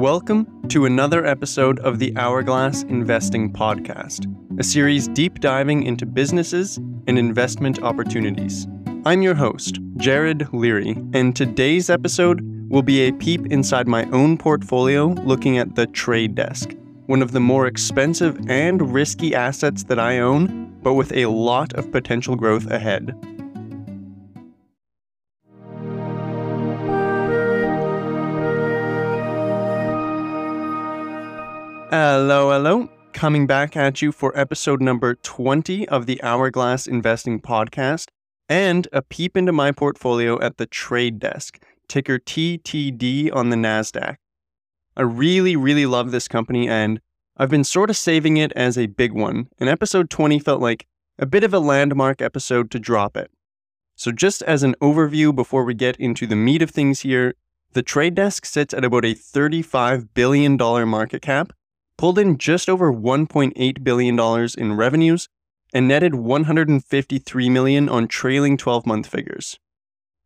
Welcome to another episode of the Hourglass Investing Podcast, a series deep diving into businesses and investment opportunities. I'm your host, Jared Leary, and today's episode will be a peep inside my own portfolio looking at the trade desk, one of the more expensive and risky assets that I own, but with a lot of potential growth ahead. Hello, hello. Coming back at you for episode number 20 of the Hourglass Investing Podcast and a peep into my portfolio at the trade desk, ticker TTD on the NASDAQ. I really, really love this company and I've been sort of saving it as a big one, and episode 20 felt like a bit of a landmark episode to drop it. So, just as an overview before we get into the meat of things here, the trade desk sits at about a $35 billion market cap pulled in just over $1.8 billion in revenues and netted 153 million on trailing 12 month figures.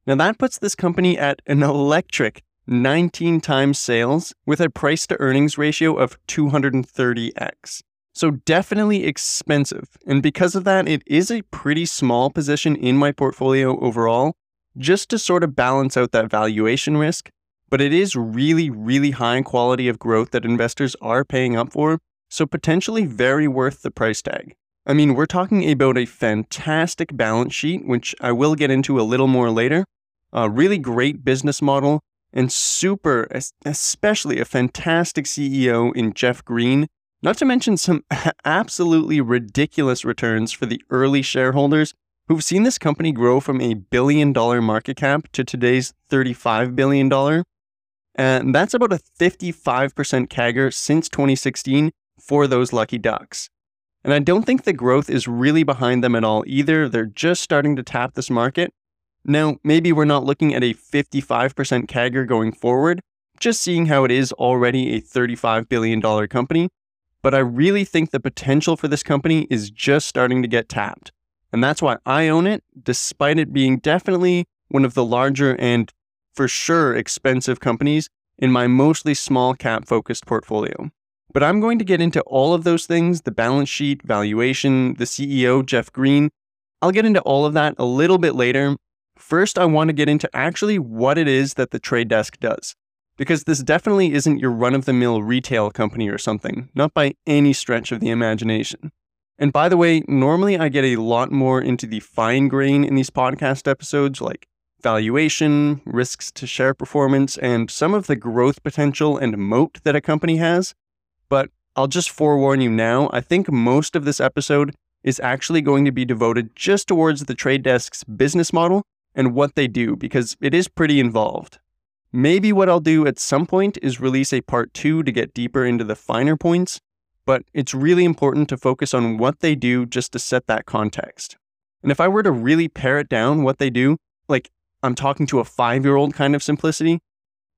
Now that puts this company at an electric 19 times sales with a price to earnings ratio of 230x. So definitely expensive. And because of that, it is a pretty small position in my portfolio overall, just to sort of balance out that valuation risk but it is really, really high quality of growth that investors are paying up for, so potentially very worth the price tag. I mean, we're talking about a fantastic balance sheet, which I will get into a little more later, a really great business model, and super, especially a fantastic CEO in Jeff Green, not to mention some absolutely ridiculous returns for the early shareholders who've seen this company grow from a billion dollar market cap to today's $35 billion Uh, and that's about a 55% CAGR since 2016 for those lucky ducks. And I don't think the growth is really behind them at all either. They're just starting to tap this market. Now, maybe we're not looking at a 55% CAGR going forward, just seeing how it is already a $35 billion company. But I really think the potential for this company is just starting to get tapped. And that's why I own it, despite it being definitely one of the larger and for sure expensive companies in my mostly small cap focused portfolio. But I'm going to get into all of those things the balance sheet, valuation, the CEO, Jeff Green. I'll get into all of that a little bit later. First, I want to get into actually what it is that the trade desk does. Because this definitely isn't your run of the mill retail company or something, not by any stretch of the imagination. And by the way, normally I get a lot more into the fine grain in these podcast episodes, like valuation, risks to share performance, and some of the growth potential and moat that a company has. But I'll just forewarn you now, I think most of this episode is actually going to be devoted just towards the trade desk's business model and what they do, because it is pretty involved. Maybe what I'll do at some point is release a part two to get deeper into the finer points, but it's really important to focus on what they do just to set that context. And if I were to really pare it down what they do, like I'm talking to a five year old kind of simplicity,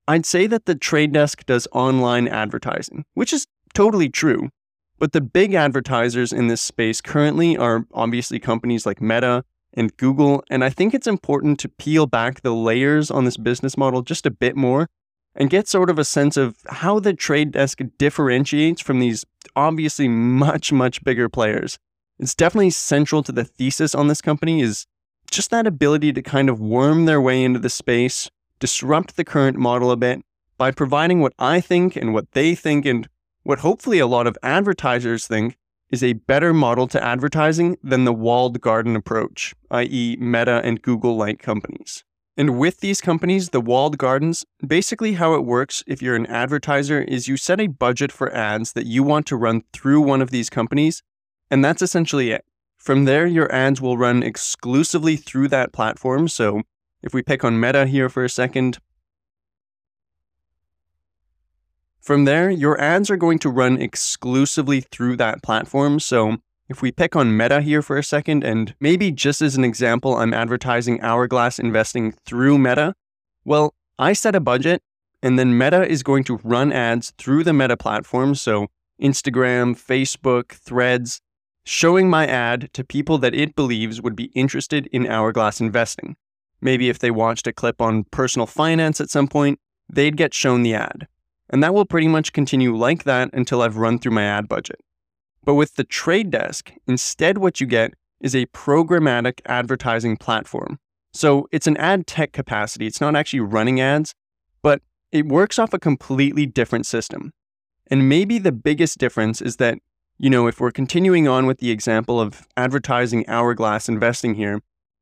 I'd say that the trade desk does online advertising, which is totally true. But the big advertisers in this space currently are obviously companies like Meta and Google, and I think it's important to peel back the layers on this business model just a bit more and get sort of a sense of how the trade desk differentiates from these obviously much, much bigger players. It's definitely central to the thesis on this company is just that ability to kind of worm their way into the space, disrupt the current model a bit by providing what I think and what they think and what hopefully a lot of advertisers think is a better model to advertising than the walled garden approach, i.e., Meta and Google like companies. And with these companies, the walled gardens, basically how it works if you're an advertiser is you set a budget for ads that you want to run through one of these companies, and that's essentially it. From there, your ads will run exclusively through that platform. So if we pick on Meta here for a second, from there, your ads are going to run exclusively through that platform. So if we pick on Meta here for a second, and maybe just as an example, I'm advertising Hourglass investing through Meta, well, I set a budget, and then Meta is going to run ads through the Meta platform. So Instagram, Facebook, Threads, showing my ad to people that it believes would be interested in Hourglass investing. Maybe if they watched a clip on personal finance at some point, they'd get shown the ad. and that will pretty much continue like that until I've run through my ad budget. But with the trade desk, instead, what you get is a programmatic advertising platform. So it's an ad tech capacity. It's not actually running ads, but it works off a completely different system. And maybe the biggest difference is that, you know, if we're continuing on with the example of advertising hourglass investing here,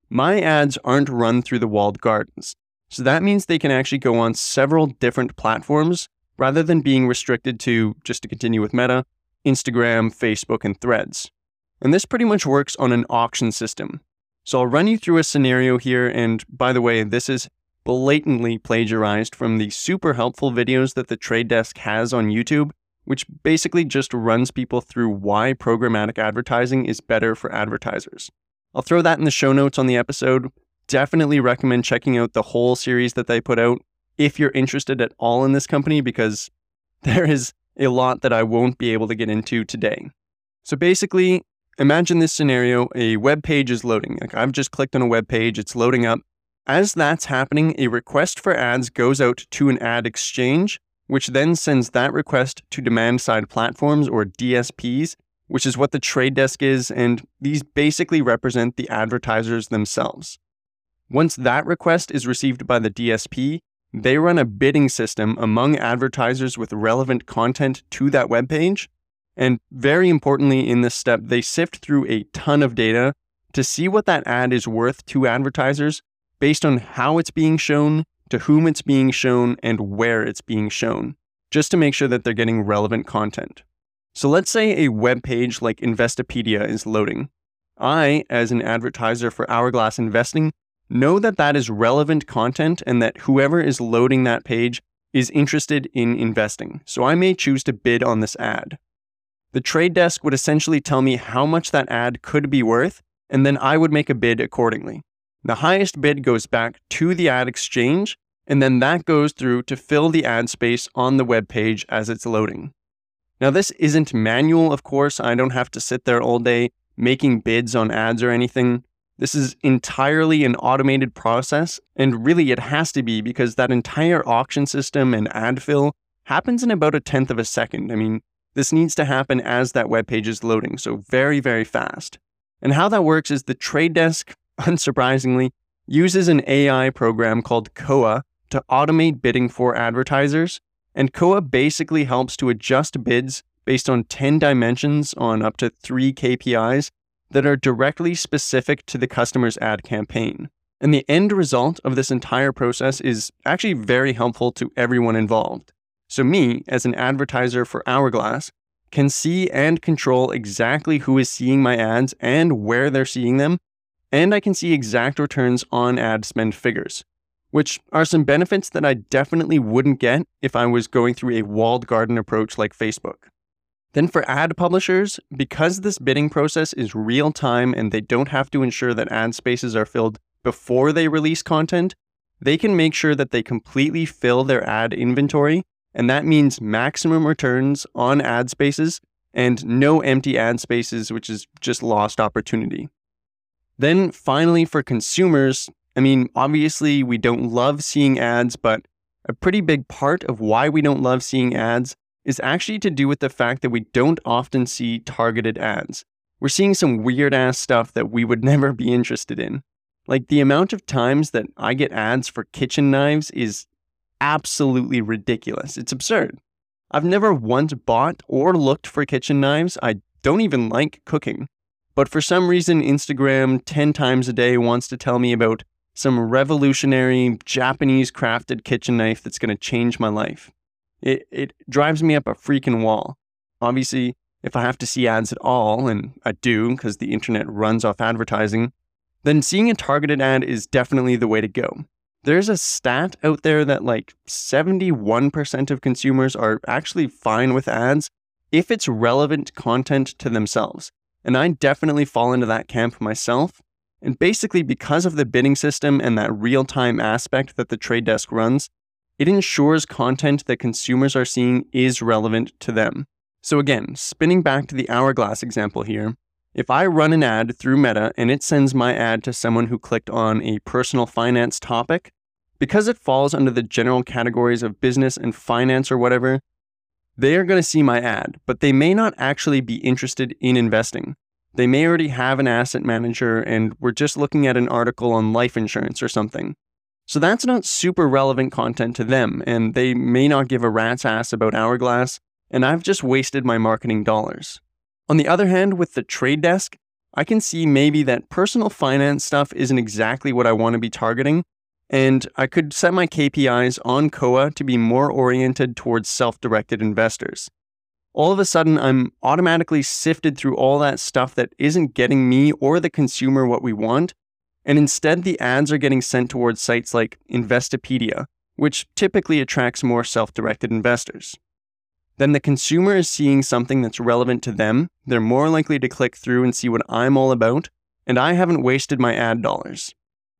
my ads aren't run through the walled gardens. So that means they can actually go on several different platforms rather than being restricted to, just to continue with Meta, Instagram, Facebook, and Threads. And this pretty much works on an auction system. So I'll run you through a scenario here. And by the way, this is blatantly plagiarized from the super helpful videos that the Trade Desk has on YouTube, which basically just runs people through why programmatic advertising is better for advertisers. I'll throw that in the show notes on the episode. Definitely recommend checking out the whole series that they put out if you're interested at all in this company, because there is a lot that I won't be able to get into today. So basically, imagine this scenario a web page is loading. Like I've just clicked on a web page, it's loading up. As that's happening, a request for ads goes out to an ad exchange, which then sends that request to demand side platforms or DSPs, which is what the trade desk is, and these basically represent the advertisers themselves. Once that request is received by the DSP, they run a bidding system among advertisers with relevant content to that web page. And very importantly, in this step, they sift through a ton of data to see what that ad is worth to advertisers based on how it's being shown, to whom it's being shown, and where it's being shown, just to make sure that they're getting relevant content. So let's say a web page like Investopedia is loading. I, as an advertiser for Hourglass Investing, know that that is relevant content and that whoever is loading that page is interested in investing. So I may choose to bid on this ad. The trade desk would essentially tell me how much that ad could be worth, and then I would make a bid accordingly. The highest bid goes back to the ad exchange, and then that goes through to fill the ad space on the web page as it's loading. Now, this isn't manual, of course. I don't have to sit there all day making bids on ads or anything. This is entirely an automated process, and really it has to be because that entire auction system and ad fill happens in about a tenth of a second. I mean, this needs to happen as that web page is loading, so very, very fast. And how that works is the trade desk, unsurprisingly, uses an AI program called Koa to automate bidding for advertisers. And Koa basically helps to adjust bids based on 10 dimensions on up to three KPIs that are directly specific to the customer's ad campaign. And the end result of this entire process is actually very helpful to everyone involved. So, me, as an advertiser for Hourglass, can see and control exactly who is seeing my ads and where they're seeing them, and I can see exact returns on ad spend figures, which are some benefits that I definitely wouldn't get if I was going through a walled garden approach like Facebook. Then for ad publishers, because this bidding process is real time and they don't have to ensure that ad spaces are filled before they release content, they can make sure that they completely fill their ad inventory. And that means maximum returns on ad spaces and no empty ad spaces, which is just lost opportunity. Then finally, for consumers, I mean, obviously, we don't love seeing ads, but a pretty big part of why we don't love seeing ads is actually to do with the fact that we don't often see targeted ads. We're seeing some weird ass stuff that we would never be interested in. Like the amount of times that I get ads for kitchen knives is absolutely ridiculous. It's absurd. I've never once bought or looked for kitchen knives. I don't even like cooking. But for some reason, Instagram 10 times a day wants to tell me about some revolutionary Japanese crafted kitchen knife that's going to change my life. It, it drives me up a freaking wall. Obviously, if I have to see ads at all, and I do because the internet runs off advertising, then seeing a targeted ad is definitely the way to go. There's a stat out there that like 71% of consumers are actually fine with ads if it's relevant content to themselves. And I definitely fall into that camp myself. And basically, because of the bidding system and that real time aspect that the trade desk runs, it ensures content that consumers are seeing is relevant to them. So, again, spinning back to the hourglass example here, if I run an ad through Meta and it sends my ad to someone who clicked on a personal finance topic, because it falls under the general categories of business and finance or whatever, they are going to see my ad, but they may not actually be interested in investing. They may already have an asset manager and we're just looking at an article on life insurance or something. So that's not super relevant content to them, and they may not give a rat's ass about Hourglass, and I've just wasted my marketing dollars. On the other hand, with the trade desk, I can see maybe that personal finance stuff isn't exactly what I want to be targeting, and I could set my KPIs on Koa to be more oriented towards self directed investors. All of a sudden, I'm automatically sifted through all that stuff that isn't getting me or the consumer what we want, and instead the ads are getting sent towards sites like Investopedia, which typically attracts more self directed investors. Then the consumer is seeing something that's relevant to them, they're more likely to click through and see what I'm all about, and I haven't wasted my ad dollars.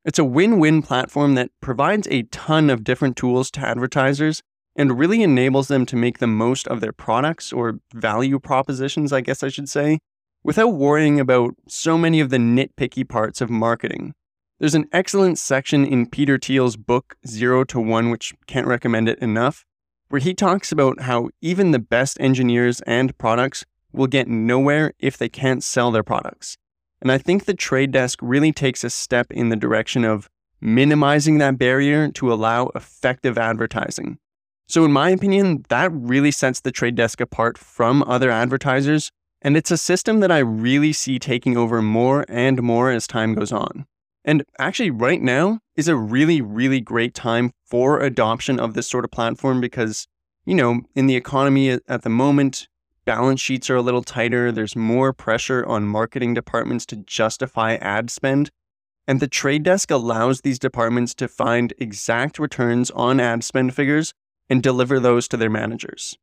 It's a win win platform that provides a ton of different tools to advertisers and really enables them to make the most of their products or value propositions, I guess I should say, without worrying about so many of the nitpicky parts of marketing. There's an excellent section in Peter Thiel's book, Zero to One, which can't recommend it enough, where he talks about how even the best engineers and products will get nowhere if they can't sell their products. And I think the trade desk really takes a step in the direction of minimizing that barrier to allow effective advertising. So, in my opinion, that really sets the trade desk apart from other advertisers, and it's a system that I really see taking over more and more as time goes on. And actually, right now is a really, really great time for adoption of this sort of platform because, you know, in the economy at the moment, balance sheets are a little tighter, there's more pressure on marketing departments to justify ad spend. And the trade desk allows these departments to find exact returns on ad spend figures and deliver those to their managers.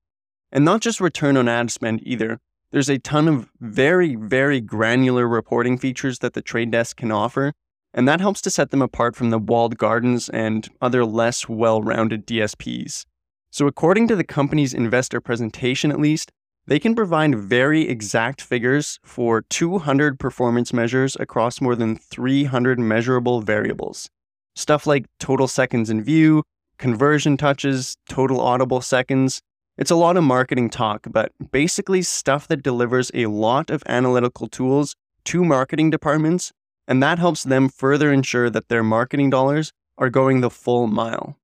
And not just return on ad spend either. There's a ton of very, very granular reporting features that the trade desk can offer, and that helps to set them apart from the walled gardens and other less well rounded DSPs. So, according to the company's investor presentation at least, they can provide very exact figures for 200 performance measures across more than 300 measurable variables. Stuff like total seconds in view, conversion touches, total audible seconds. It's a lot of marketing talk, but basically stuff that delivers a lot of analytical tools to marketing departments, and that helps them further ensure that their marketing dollars are going the full mile.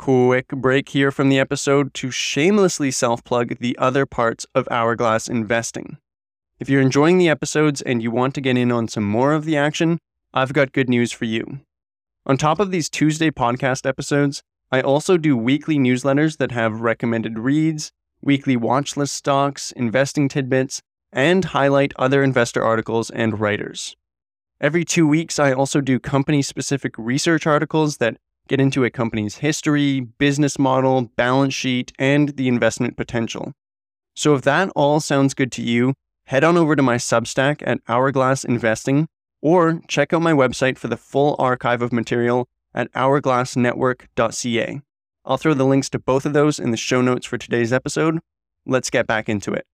Quick break here from the episode to shamelessly self plug the other parts of Hourglass investing. If you're enjoying the episodes and you want to get in on some more of the action, I've got good news for you. On top of these Tuesday podcast episodes, I also do weekly newsletters that have recommended reads, weekly watch list stocks, investing tidbits, and highlight other investor articles and writers. Every two weeks, I also do company specific research articles that get into a company's history, business model, balance sheet, and the investment potential. So if that all sounds good to you, head on over to my Substack at Hourglass Investing or check out my website for the full archive of material at hourglassnetwork.ca. I'll throw the links to both of those in the show notes for today's episode. Let's get back into it.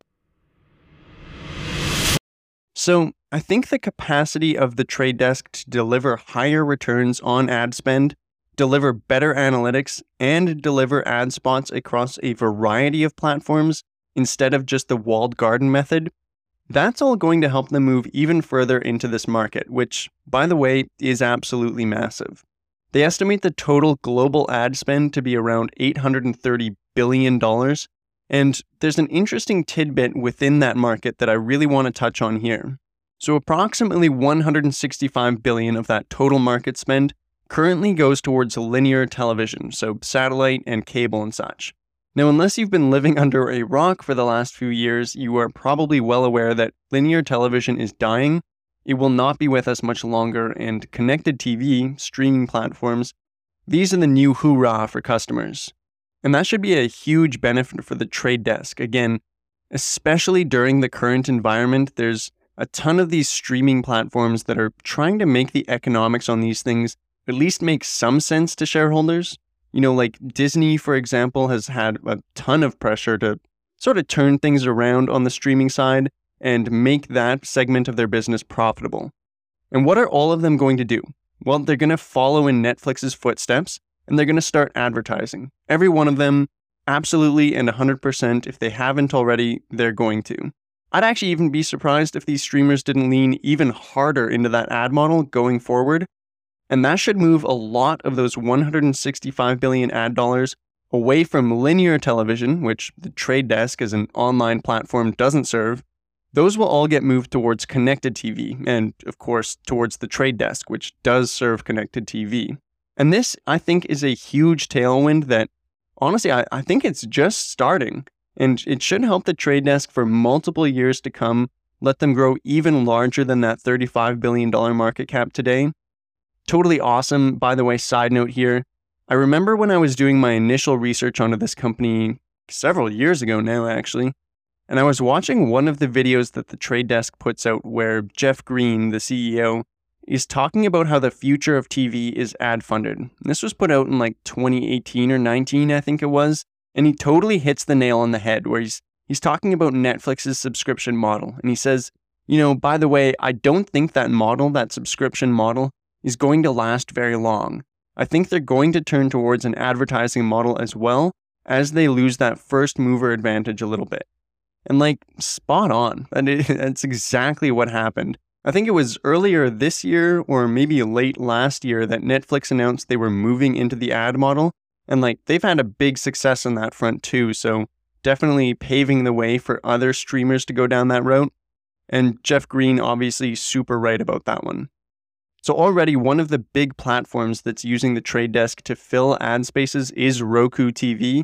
So, I think the capacity of the trade desk to deliver higher returns on ad spend deliver better analytics, and deliver ad spots across a variety of platforms instead of just the walled garden method, that's all going to help them move even further into this market, which, by the way, is absolutely massive. They estimate the total global ad spend to be around $830 billion. And there's an interesting tidbit within that market that I really want to touch on here. So approximately 165 billion of that total market spend currently goes towards linear television, so satellite and cable and such. Now, unless you've been living under a rock for the last few years, you are probably well aware that linear television is dying. It will not be with us much longer, and connected TV, streaming platforms, these are the new hoorah for customers. And that should be a huge benefit for the trade desk. Again, especially during the current environment, there's a ton of these streaming platforms that are trying to make the economics on these things at least make some sense to shareholders. You know, like Disney, for example, has had a ton of pressure to sort of turn things around on the streaming side and make that segment of their business profitable. And what are all of them going to do? Well, they're going to follow in Netflix's footsteps and they're going to start advertising. Every one of them, absolutely and 100%. If they haven't already, they're going to. I'd actually even be surprised if these streamers didn't lean even harder into that ad model going forward. And that should move a lot of those 165 billion ad dollars away from linear television, which the Trade Desk as an online platform doesn't serve. Those will all get moved towards connected TV, and of course, towards the Trade Desk, which does serve connected TV. And this, I think, is a huge tailwind that, honestly, I, I think it's just starting. And it should help the trade desk for multiple years to come, let them grow even larger than that $35 billion market cap today. Totally awesome. By the way, side note here I remember when I was doing my initial research onto this company several years ago now, actually, and I was watching one of the videos that the trade desk puts out where Jeff Green, the CEO, is talking about how the future of TV is ad funded. This was put out in like 2018 or 19, I think it was. And he totally hits the nail on the head where he's he's talking about Netflix's subscription model. And he says, you know, by the way, I don't think that model, that subscription model, is going to last very long. I think they're going to turn towards an advertising model as well as they lose that first mover advantage a little bit. And like, spot on. And it, that's exactly what happened. I think it was earlier this year or maybe late last year that Netflix announced they were moving into the ad model. And like they've had a big success on that front too. So definitely paving the way for other streamers to go down that route. And Jeff Green obviously super right about that one. So already one of the big platforms that's using the trade desk to fill ad spaces is Roku TV,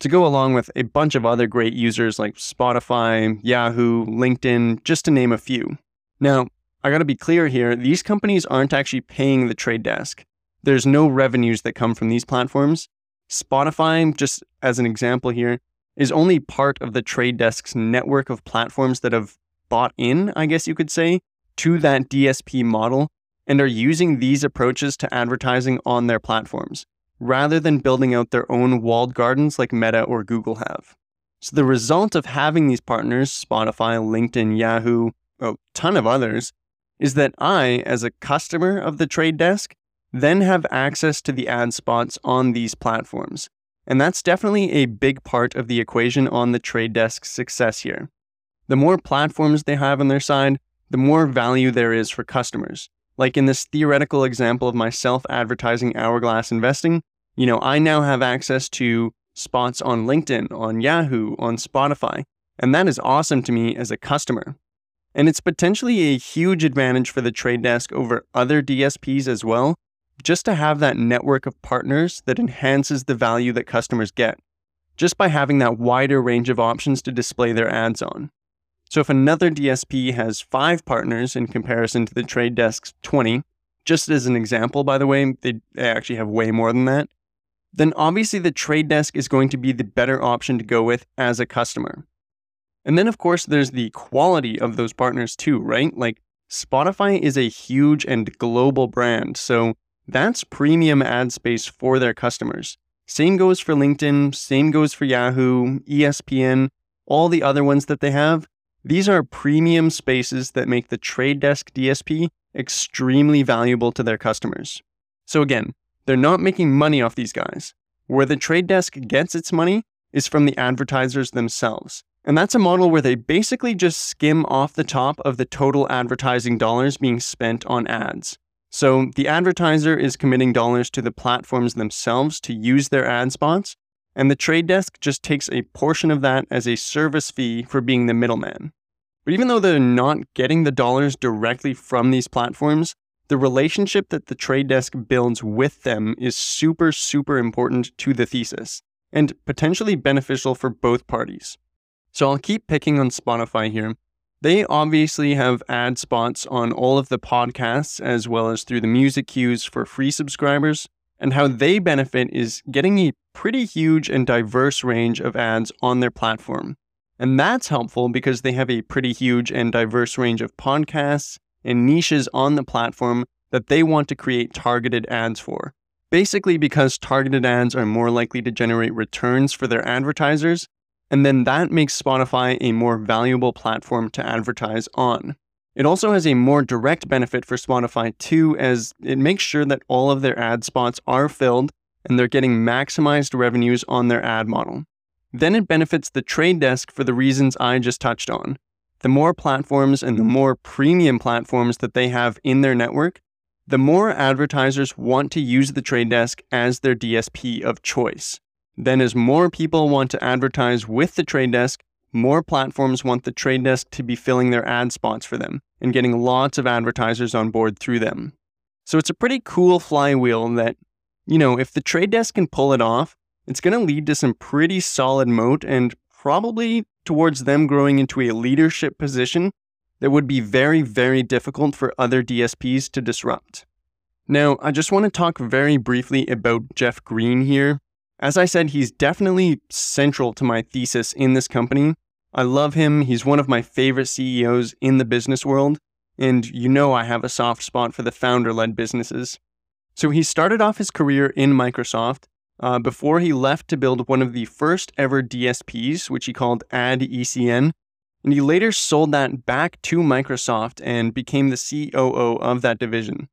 to go along with a bunch of other great users like Spotify, Yahoo, LinkedIn, just to name a few. Now, I gotta be clear here these companies aren't actually paying the trade desk. There's no revenues that come from these platforms. Spotify, just as an example here, is only part of the trade desk's network of platforms that have bought in, I guess you could say, to that DSP model and are using these approaches to advertising on their platforms, rather than building out their own walled gardens like Meta or Google have. So the result of having these partners, Spotify, LinkedIn, Yahoo, a ton of others, is that I, as a customer of the trade desk, then have access to the ad spots on these platforms. And that's definitely a big part of the equation on the trade desk's success here. The more platforms they have on their side, the more value there is for customers. Like in this theoretical example of my self advertising hourglass investing, you know, I now have access to spots on LinkedIn, on Yahoo, on Spotify, and that is awesome to me as a customer. And it's potentially a huge advantage for the trade desk over other DSPs as well, just to have that network of partners that enhances the value that customers get, just by having that wider range of options to display their ads on. So if another DSP has five partners in comparison to the trade desk's 20, just as an example, by the way, they actually have way more than that, then obviously the trade desk is going to be the better option to go with as a customer. And then, of course, there's the quality of those partners too, right? Like Spotify is a huge and global brand, so that's premium ad space for their customers. Same goes for LinkedIn, same goes for Yahoo, ESPN, all the other ones that they have. These are premium spaces that make the Trade Desk DSP extremely valuable to their customers. So again, they're not making money off these guys. Where the Trade Desk gets its money is from the advertisers themselves. And that's a model where they basically just skim off the top of the total advertising dollars being spent on ads. So the advertiser is committing dollars to the platforms themselves to use their ad spots, and the trade desk just takes a portion of that as a service fee for being the middleman. But even though they're not getting the dollars directly from these platforms, the relationship that the trade desk builds with them is super, super important to the thesis and potentially beneficial for both parties. So I'll keep picking on Spotify here. They obviously have ad spots on all of the podcasts as well as through the music cues for free subscribers. And how they benefit is getting a pretty huge and diverse range of ads on their platform. And that's helpful because they have a pretty huge and diverse range of podcasts and niches on the platform that they want to create targeted ads for. Basically, because targeted ads are more likely to generate returns for their advertisers and then that makes Spotify a more valuable platform to advertise on. It also has a more direct benefit for Spotify too, as it makes sure that all of their ad spots are filled and they're getting maximized revenues on their ad model. Then it benefits the trade desk for the reasons I just touched on. The more platforms and the more premium platforms that they have in their network, the more advertisers want to use the trade desk as their DSP of choice. Then, as more people want to advertise with the trade desk, more platforms want the trade desk to be filling their ad spots for them and getting lots of advertisers on board through them. So it's a pretty cool flywheel that, you know, if the trade desk can pull it off, it's going to lead to some pretty solid moat and probably towards them growing into a leadership position that would be very, very difficult for other DSPs to disrupt. Now, I just want to talk very briefly about Jeff Green here. As I said, he's definitely central to my thesis in this company. I love him. He's one of my favorite CEOs in the business world. And you know I have a soft spot for the founder led businesses. So he started off his career in Microsoft uh, before he left to build one of the first ever DSPs, which he called Ad ECN. And he later sold that back to Microsoft and became the COO of that division.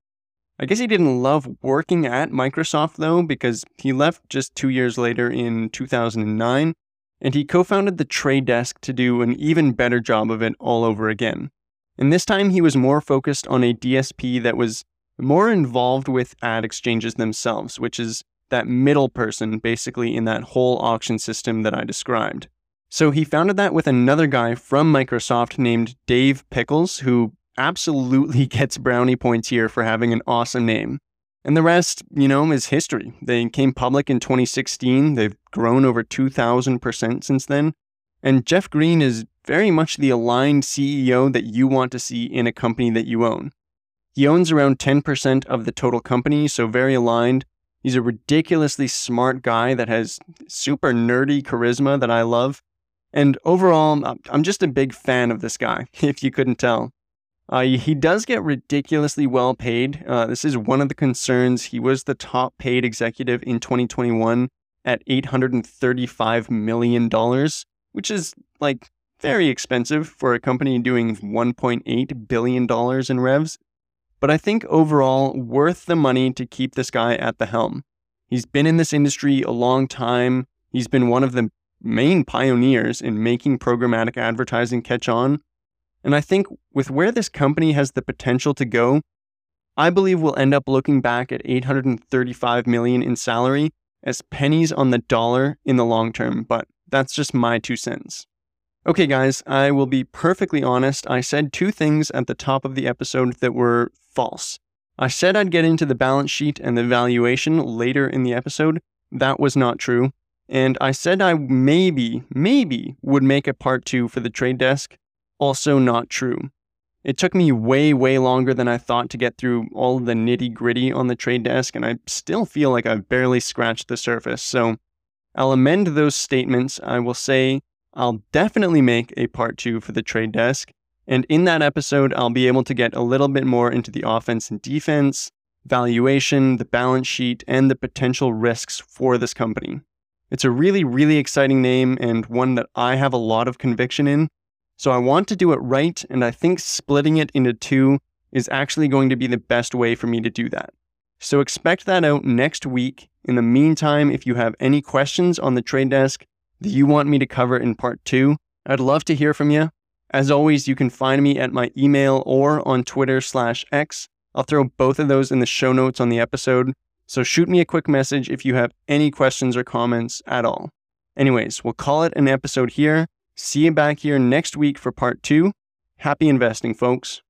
I guess he didn't love working at Microsoft though, because he left just two years later in 2009, and he co founded the Trade Desk to do an even better job of it all over again. And this time he was more focused on a DSP that was more involved with ad exchanges themselves, which is that middle person basically in that whole auction system that I described. So he founded that with another guy from Microsoft named Dave Pickles, who absolutely gets brownie points here for having an awesome name. And the rest, you know, is history. They came public in 2016. They've grown over 2,000% since then. And Jeff Green is very much the aligned CEO that you want to see in a company that you own. He owns around 10% of the total company, so very aligned. He's a ridiculously smart guy that has super nerdy charisma that I love. And overall, I'm just a big fan of this guy, if you couldn't tell. Uh, he does get ridiculously well paid. Uh, this is one of the concerns. He was the top paid executive in 2021 at $835 million, which is like very expensive for a company doing $1.8 billion in revs but I think overall worth the money to keep this guy at the helm. He's been in this industry a long time. He's been one of the main pioneers in making programmatic advertising catch on. And I think with where this company has the potential to go, I believe we'll end up looking back at 835 million in salary as pennies on the dollar in the long term, but that's just my two cents. Okay, guys, I will be perfectly honest. I said two things at the top of the episode that were false. I said I'd get into the balance sheet and the valuation later in the episode. That was not true. And I said I maybe, maybe would make a part two for the trade desk. Also not true. It took me way, way longer than I thought to get through all the nitty gritty on the trade desk, and I still feel like I've barely scratched the surface. So I'll amend those statements. I will say I'll definitely make a part two for the trade desk. And in that episode, I'll be able to get a little bit more into the offense and defense, valuation, the balance sheet, and the potential risks for this company. It's a really, really exciting name and one that I have a lot of conviction in. So I want to do it right, and I think splitting it into two is actually going to be the best way for me to do that. So expect that out next week. In the meantime, if you have any questions on the trade desk, that you want me to cover in part two, I'd love to hear from you. As always, you can find me at my email or on Twitter slash X. I'll throw both of those in the show notes on the episode. So shoot me a quick message if you have any questions or comments at all. Anyways, we'll call it an episode here. See you back here next week for part two. Happy investing, folks.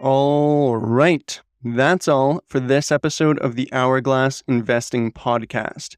All right. That's all for this episode of the Hourglass Investing Podcast.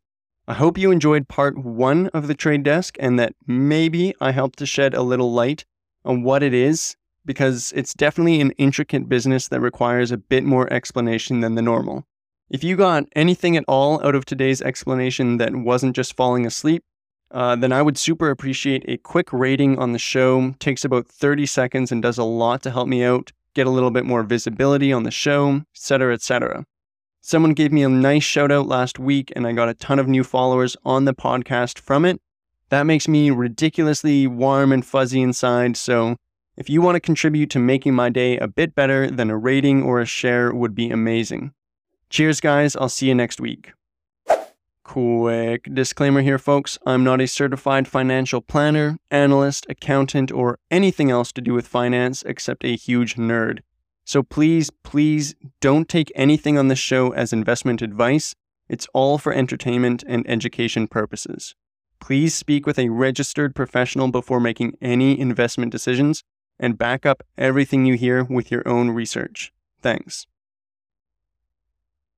I hope you enjoyed part one of the trade desk and that maybe I helped to shed a little light on what it is, because it's definitely an intricate business that requires a bit more explanation than the normal. If you got anything at all out of today's explanation that wasn't just falling asleep, uh, then I would super appreciate a quick rating on the show. Takes about 30 seconds and does a lot to help me out, get a little bit more visibility on the show, etc., etc. Someone gave me a nice shout out last week, and I got a ton of new followers on the podcast from it. That makes me ridiculously warm and fuzzy inside. So If you want to contribute to making my day a bit better, then a rating or a share would be amazing. Cheers, guys. I'll see you next week. Quick disclaimer here, folks. I'm not a certified financial planner, analyst, accountant, or anything else to do with finance except a huge nerd. So please, please don't take anything on this show as investment advice. It's all for entertainment and education purposes. Please speak with a registered professional before making any investment decisions and back up everything you hear with your own research. Thanks.